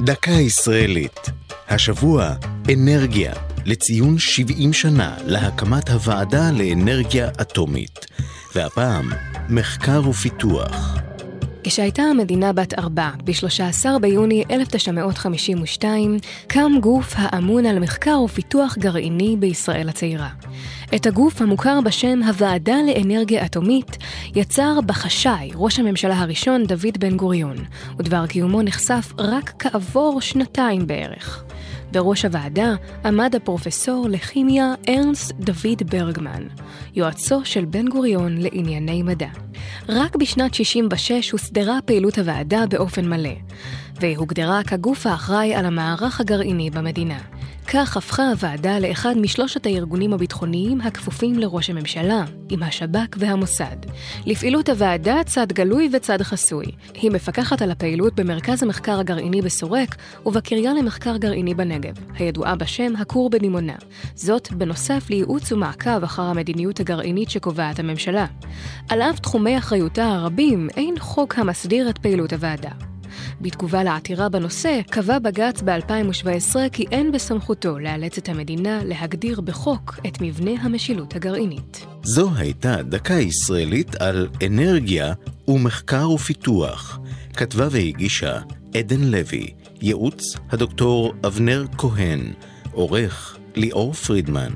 דקה ישראלית. השבוע, אנרגיה, לציון 70 שנה להקמת הוועדה לאנרגיה אטומית. והפעם, מחקר ופיתוח. כשהייתה המדינה בת ארבע, ב-13 ביוני 1952, קם גוף האמון על מחקר ופיתוח גרעיני בישראל הצעירה. את הגוף המוכר בשם הוועדה לאנרגיה אטומית יצר בחשאי ראש הממשלה הראשון דוד בן גוריון, ודבר קיומו נחשף רק כעבור שנתיים בערך. בראש הוועדה עמד הפרופסור לכימיה ארנסט דוד ברגמן, יועצו של בן גוריון לענייני מדע. רק בשנת 66 הוסדרה פעילות הוועדה באופן מלא, והוגדרה כגוף האחראי על המערך הגרעיני במדינה. כך הפכה הוועדה לאחד משלושת הארגונים הביטחוניים הכפופים לראש הממשלה, עם השב"כ והמוסד. לפעילות הוועדה צד גלוי וצד חסוי. היא מפקחת על הפעילות במרכז המחקר הגרעיני בסורק ובקריה למחקר גרעיני בנגב, הידועה בשם הכור בדימונה. זאת בנוסף לייעוץ ומעקב אחר המדיניות הגרעינית שקובעת הממשלה. על אף תחומי אחריותה הרבים, אין חוק המסדיר את פעילות הוועדה. בתגובה לעתירה בנושא, קבע בג"ץ ב-2017 כי אין בסמכותו לאלץ את המדינה להגדיר בחוק את מבנה המשילות הגרעינית. זו הייתה דקה ישראלית על אנרגיה ומחקר ופיתוח. כתבה והגישה עדן לוי, ייעוץ הדוקטור אבנר כהן, עורך ליאור פרידמן.